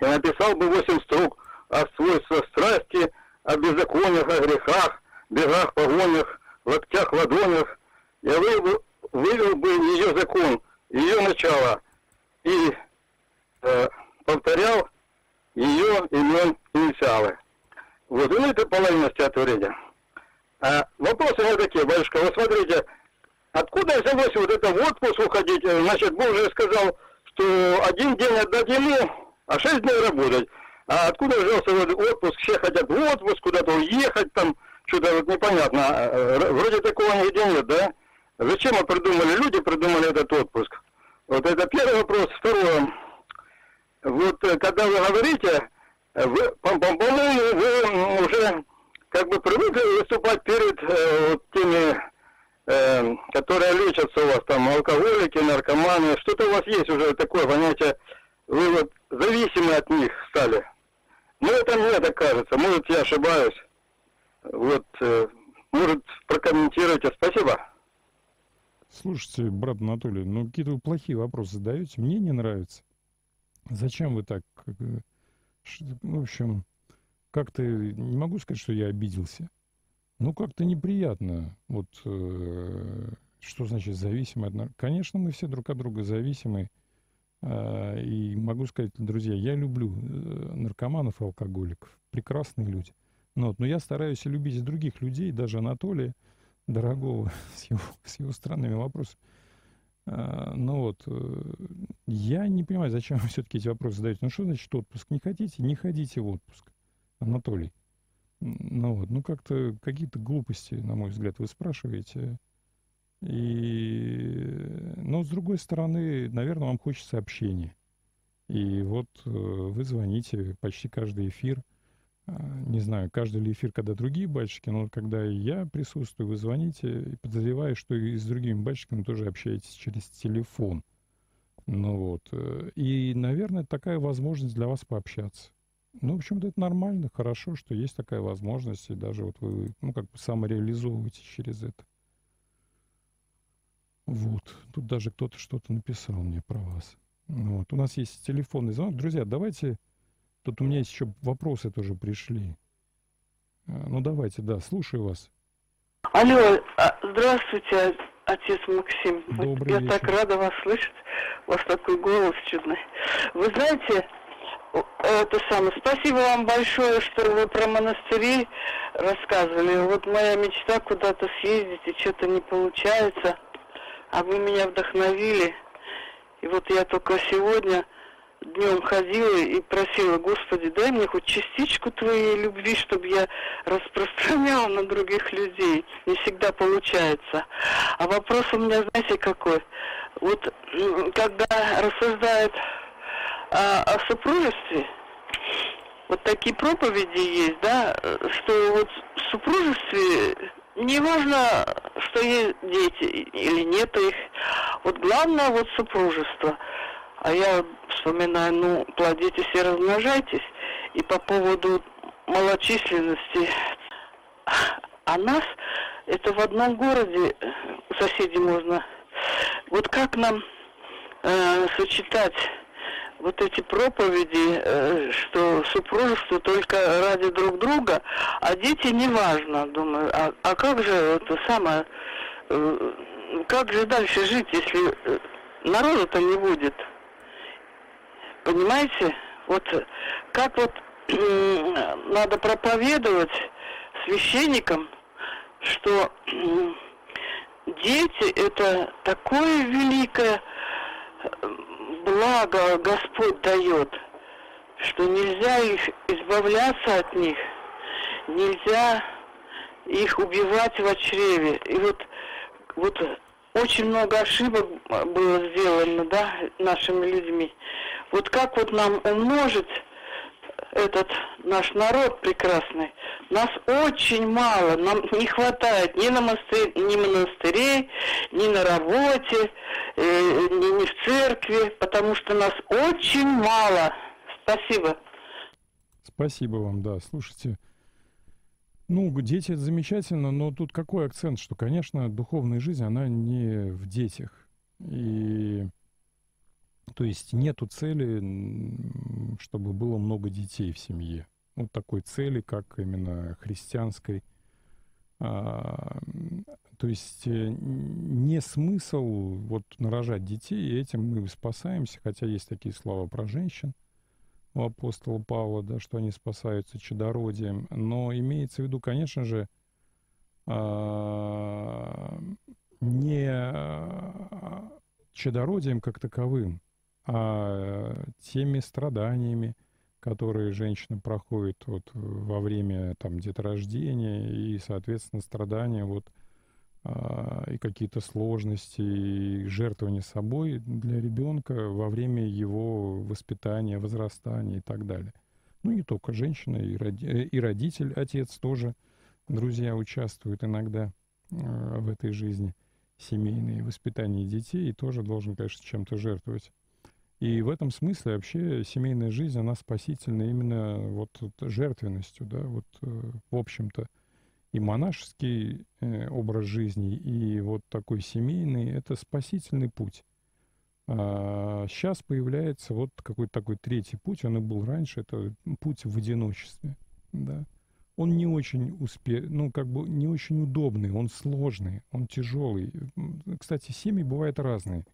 Я написал бы восемь строк о свойствах страсти, о беззакониях, о грехах, бегах, погонях, локтях, ладонях. Я вывел, бы ее закон, ее начало и э, повторял ее имен инициалы. Вот, ну это половина стихотворения. А вопросы у меня такие, батюшка, вот смотрите, откуда взялось вот это в отпуск уходить? Значит, Бог же сказал, что один день отдать ему, а шесть дней работать. А откуда взялся вот отпуск? Все хотят в отпуск, куда-то уехать там, что-то вот непонятно. А, вроде такого нигде нет, да? Зачем мы придумали, люди придумали этот отпуск? Вот это первый вопрос. Второе. Вот э, когда вы говорите, вы, по-моему, вы уже как бы привыкли выступать перед э, вот теми, э, которые лечатся у вас, там, алкоголики, наркоманы. Что-то у вас есть уже такое понятие, вы вот зависимы от них стали. Ну, это мне так кажется. Может, я ошибаюсь. Вот, э, может, прокомментируйте. Спасибо. Слушайте, брат Анатолий, ну какие-то вы плохие вопросы задаете. Мне не нравится. Зачем вы так? Ну, в общем, как-то не могу сказать, что я обиделся. Ну, как-то неприятно. Вот э, что значит зависимый от... Конечно, мы все друг от друга зависимы. Э, и могу сказать, друзья, я люблю э, наркоманов и алкоголиков. Прекрасные люди. Ну, вот, но я стараюсь любить других людей, даже Анатолия Дорогого с его, с его странными вопросами. А, ну вот, э, я не понимаю, зачем вы все-таки эти вопросы задаете. Ну что значит отпуск? Не хотите? Не ходите в отпуск, Анатолий. Ну вот, ну как-то какие-то глупости, на мой взгляд, вы спрашиваете. И, но с другой стороны, наверное, вам хочется общения. И вот э, вы звоните почти каждый эфир – а, не знаю, каждый ли эфир, когда другие батчики, но когда я присутствую, вы звоните, и подозреваю, что и с другими батчиками тоже общаетесь через телефон. Ну вот. Э, и, наверное, такая возможность для вас пообщаться. Ну, в общем-то, это нормально, хорошо, что есть такая возможность, и даже вот вы, ну, как бы самореализовываетесь через это. Вот. Тут даже кто-то что-то написал мне про вас. Вот. У нас есть телефонный звонок. Друзья, давайте Тут у меня есть еще вопросы тоже пришли. А, ну давайте, да, слушаю вас. Алло, а, здравствуйте, отец Максим. Добрый Я вечер. так рада вас слышать. У вас такой голос чудный. Вы знаете, это самое, спасибо вам большое, что вы про монастыри рассказывали. Вот моя мечта куда-то съездить, и что-то не получается. А вы меня вдохновили. И вот я только сегодня днем ходила и просила, Господи, дай мне хоть частичку Твоей любви, чтобы я распространяла на других людей. Не всегда получается. А вопрос у меня, знаете, какой? Вот когда рассуждают о, о супружестве, вот такие проповеди есть, да, что вот в супружестве не важно, что есть дети или нет их. Вот главное вот супружество – а я вспоминаю, ну, плодитесь и размножайтесь. И по поводу малочисленности, а нас, это в одном городе, соседи можно, вот как нам э, сочетать вот эти проповеди, э, что супружество только ради друг друга, а дети не важно, думаю, а, а как же это самое, э, как же дальше жить, если э, народу-то не будет? Понимаете? Вот как вот надо проповедовать священникам, что дети это такое великое благо Господь дает, что нельзя их избавляться от них, нельзя их убивать в чреве. И вот, вот очень много ошибок было сделано, да, нашими людьми. Вот как вот нам умножить этот наш народ прекрасный. Нас очень мало, нам не хватает ни на монастырь, ни монастырей, ни на работе, э, ни, ни в церкви, потому что нас очень мало. Спасибо. Спасибо вам, да. Слушайте, ну, дети это замечательно, но тут какой акцент, что, конечно, духовная жизнь, она не в детях. И то есть нету цели, чтобы было много детей в семье. Вот такой цели, как именно христианской. А, то есть э, не смысл вот нарожать детей, и этим мы спасаемся, хотя есть такие слова про женщин у апостола Павла, да, что они спасаются чадородием. Но имеется в виду, конечно же, а, не а, чадородием как таковым, а теми страданиями, которые женщина проходит вот во время там деторождения и, соответственно, страдания вот а, и какие-то сложности, и жертвования собой для ребенка во время его воспитания, возрастания и так далее. Ну, не только женщина, и, роди, и родитель, отец тоже, друзья участвуют иногда э, в этой жизни семейной, воспитании детей, и тоже должен, конечно, чем-то жертвовать. И в этом смысле вообще семейная жизнь, она спасительна именно вот жертвенностью, да, вот э, в общем-то и монашеский э, образ жизни, и вот такой семейный, это спасительный путь. А сейчас появляется вот какой-то такой третий путь, он и был раньше, это путь в одиночестве, да. Он не очень успе... ну, как бы не очень удобный, он сложный, он тяжелый. Кстати, семьи бывают разные.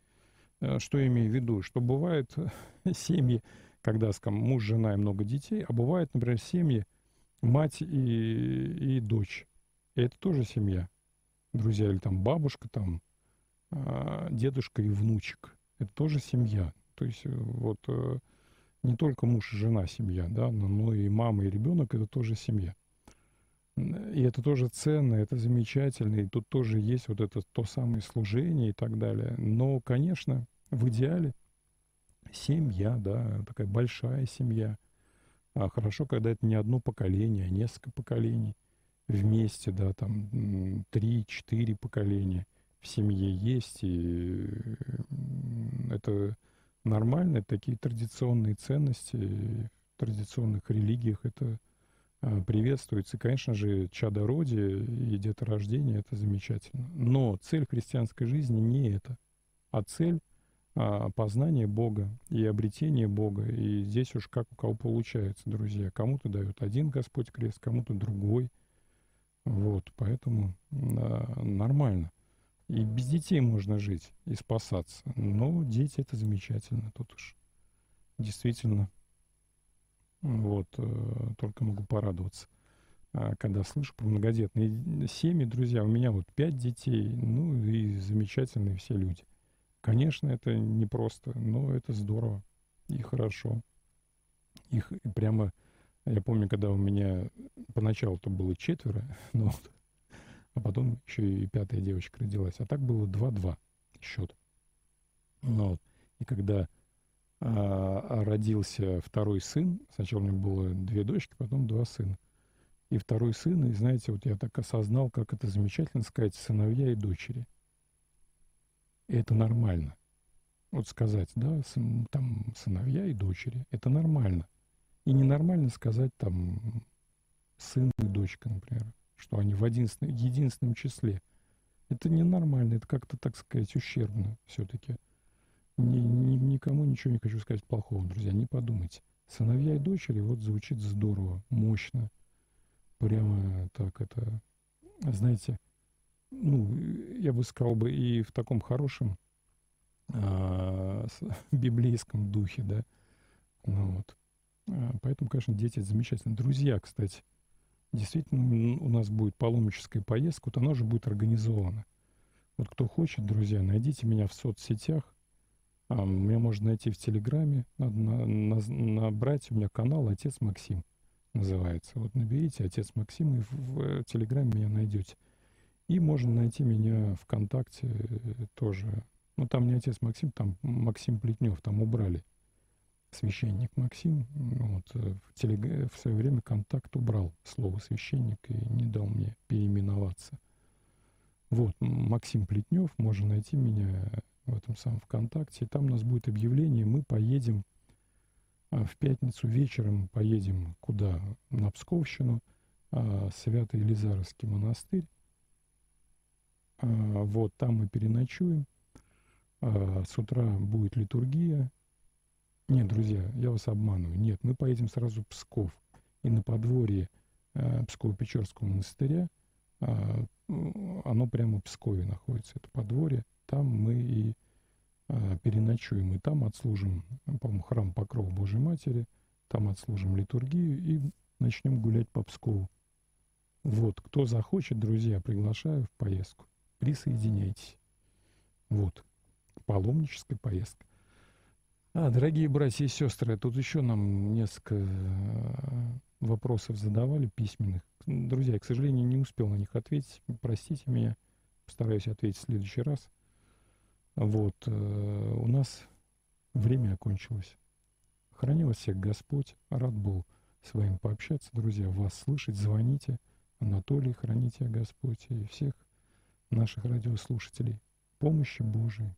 Э, что я имею в виду? Что бывают семьи, когда, скажем, муж, жена и много детей, а бывают, например, семьи, мать и, и дочь. И это тоже семья. Друзья, или там бабушка, там а, дедушка и внучек. Это тоже семья. То есть э, вот э, не только муж и жена семья, да, но и мама и ребенок это тоже семья. И это тоже ценно, это замечательно, и тут тоже есть вот это то самое служение и так далее. Но, конечно, в идеале семья, да, такая большая семья. А хорошо, когда это не одно поколение, а несколько поколений вместе, да, там три-четыре поколения в семье есть, и это нормально, такие традиционные ценности в традиционных религиях это приветствуется. И, конечно же, чадородие и деторождение — это замечательно. Но цель христианской жизни не это, а цель а, познание Бога и обретение Бога. И здесь уж как у кого получается, друзья. Кому-то дает один Господь крест, кому-то другой. Вот, поэтому а, нормально. И без детей можно жить и спасаться. Но дети это замечательно. Тут уж действительно вот, э, только могу порадоваться, а, когда слышу про многодетные семьи, друзья. У меня вот пять детей, ну и замечательные все люди. Конечно, это непросто, но это здорово и хорошо. Их прямо, я помню, когда у меня поначалу-то было четверо, ну, вот, а потом еще и пятая девочка родилась. А так было 2-2 счет. Ну, вот. И когда родился второй сын, сначала у меня было две дочки, потом два сына. И второй сын, и знаете, вот я так осознал, как это замечательно сказать, сыновья и дочери – и это нормально. Вот сказать, да, сын, там сыновья и дочери, это нормально. И ненормально сказать там сын и дочка, например, что они в единственном числе. Это ненормально, это как-то, так сказать, ущербно все-таки. Ни, ни, никому ничего не хочу сказать плохого, друзья, не подумайте. Сыновья и дочери, вот звучит здорово, мощно. Прямо так это, знаете, ну, я бы сказал бы, и в таком хорошем а, библейском духе, да. Ну, вот. А, поэтому, конечно, дети замечательные. Друзья, кстати, действительно, у нас будет паломническая поездка, вот она уже будет организована. Вот кто хочет, друзья, найдите меня в соцсетях. А, меня можно найти в Телеграме. Надо на, на, набрать у меня канал «Отец Максим» называется. Вот наберите «Отец Максим» и в, в Телеграме меня найдете. И можно найти меня ВКонтакте э, тоже. Ну, там не отец Максим, там Максим Плетнев, там убрали священник Максим. Вот, э, в, телег... в свое время контакт убрал слово священник и не дал мне переименоваться. Вот, Максим Плетнев, можно найти меня в этом самом ВКонтакте. И там у нас будет объявление, мы поедем а, в пятницу вечером, поедем куда? На Псковщину, а, Свято-Елизаровский монастырь. А, вот, там мы переночуем. С утра будет литургия. Нет, друзья, я вас обманываю. Нет, мы поедем сразу в Псков. И на подворье Псково-Печорского монастыря, оно прямо в Пскове находится, это подворье. Там мы и переночуем. И там отслужим, по-моему, храм Покрова Божьей Матери. Там отслужим литургию и начнем гулять по Пскову. Вот, кто захочет, друзья, приглашаю в поездку присоединяйтесь. Вот, паломническая поездка. А, дорогие братья и сестры, тут еще нам несколько э, вопросов задавали письменных. Друзья, я, к сожалению, не успел на них ответить. Простите меня, постараюсь ответить в следующий раз. Вот, э, у нас время окончилось. Храни вас всех Господь. Рад был с вами пообщаться, друзья, вас слышать. Звоните. Анатолий, храните Господь и всех наших радиослушателей. Помощи Божией.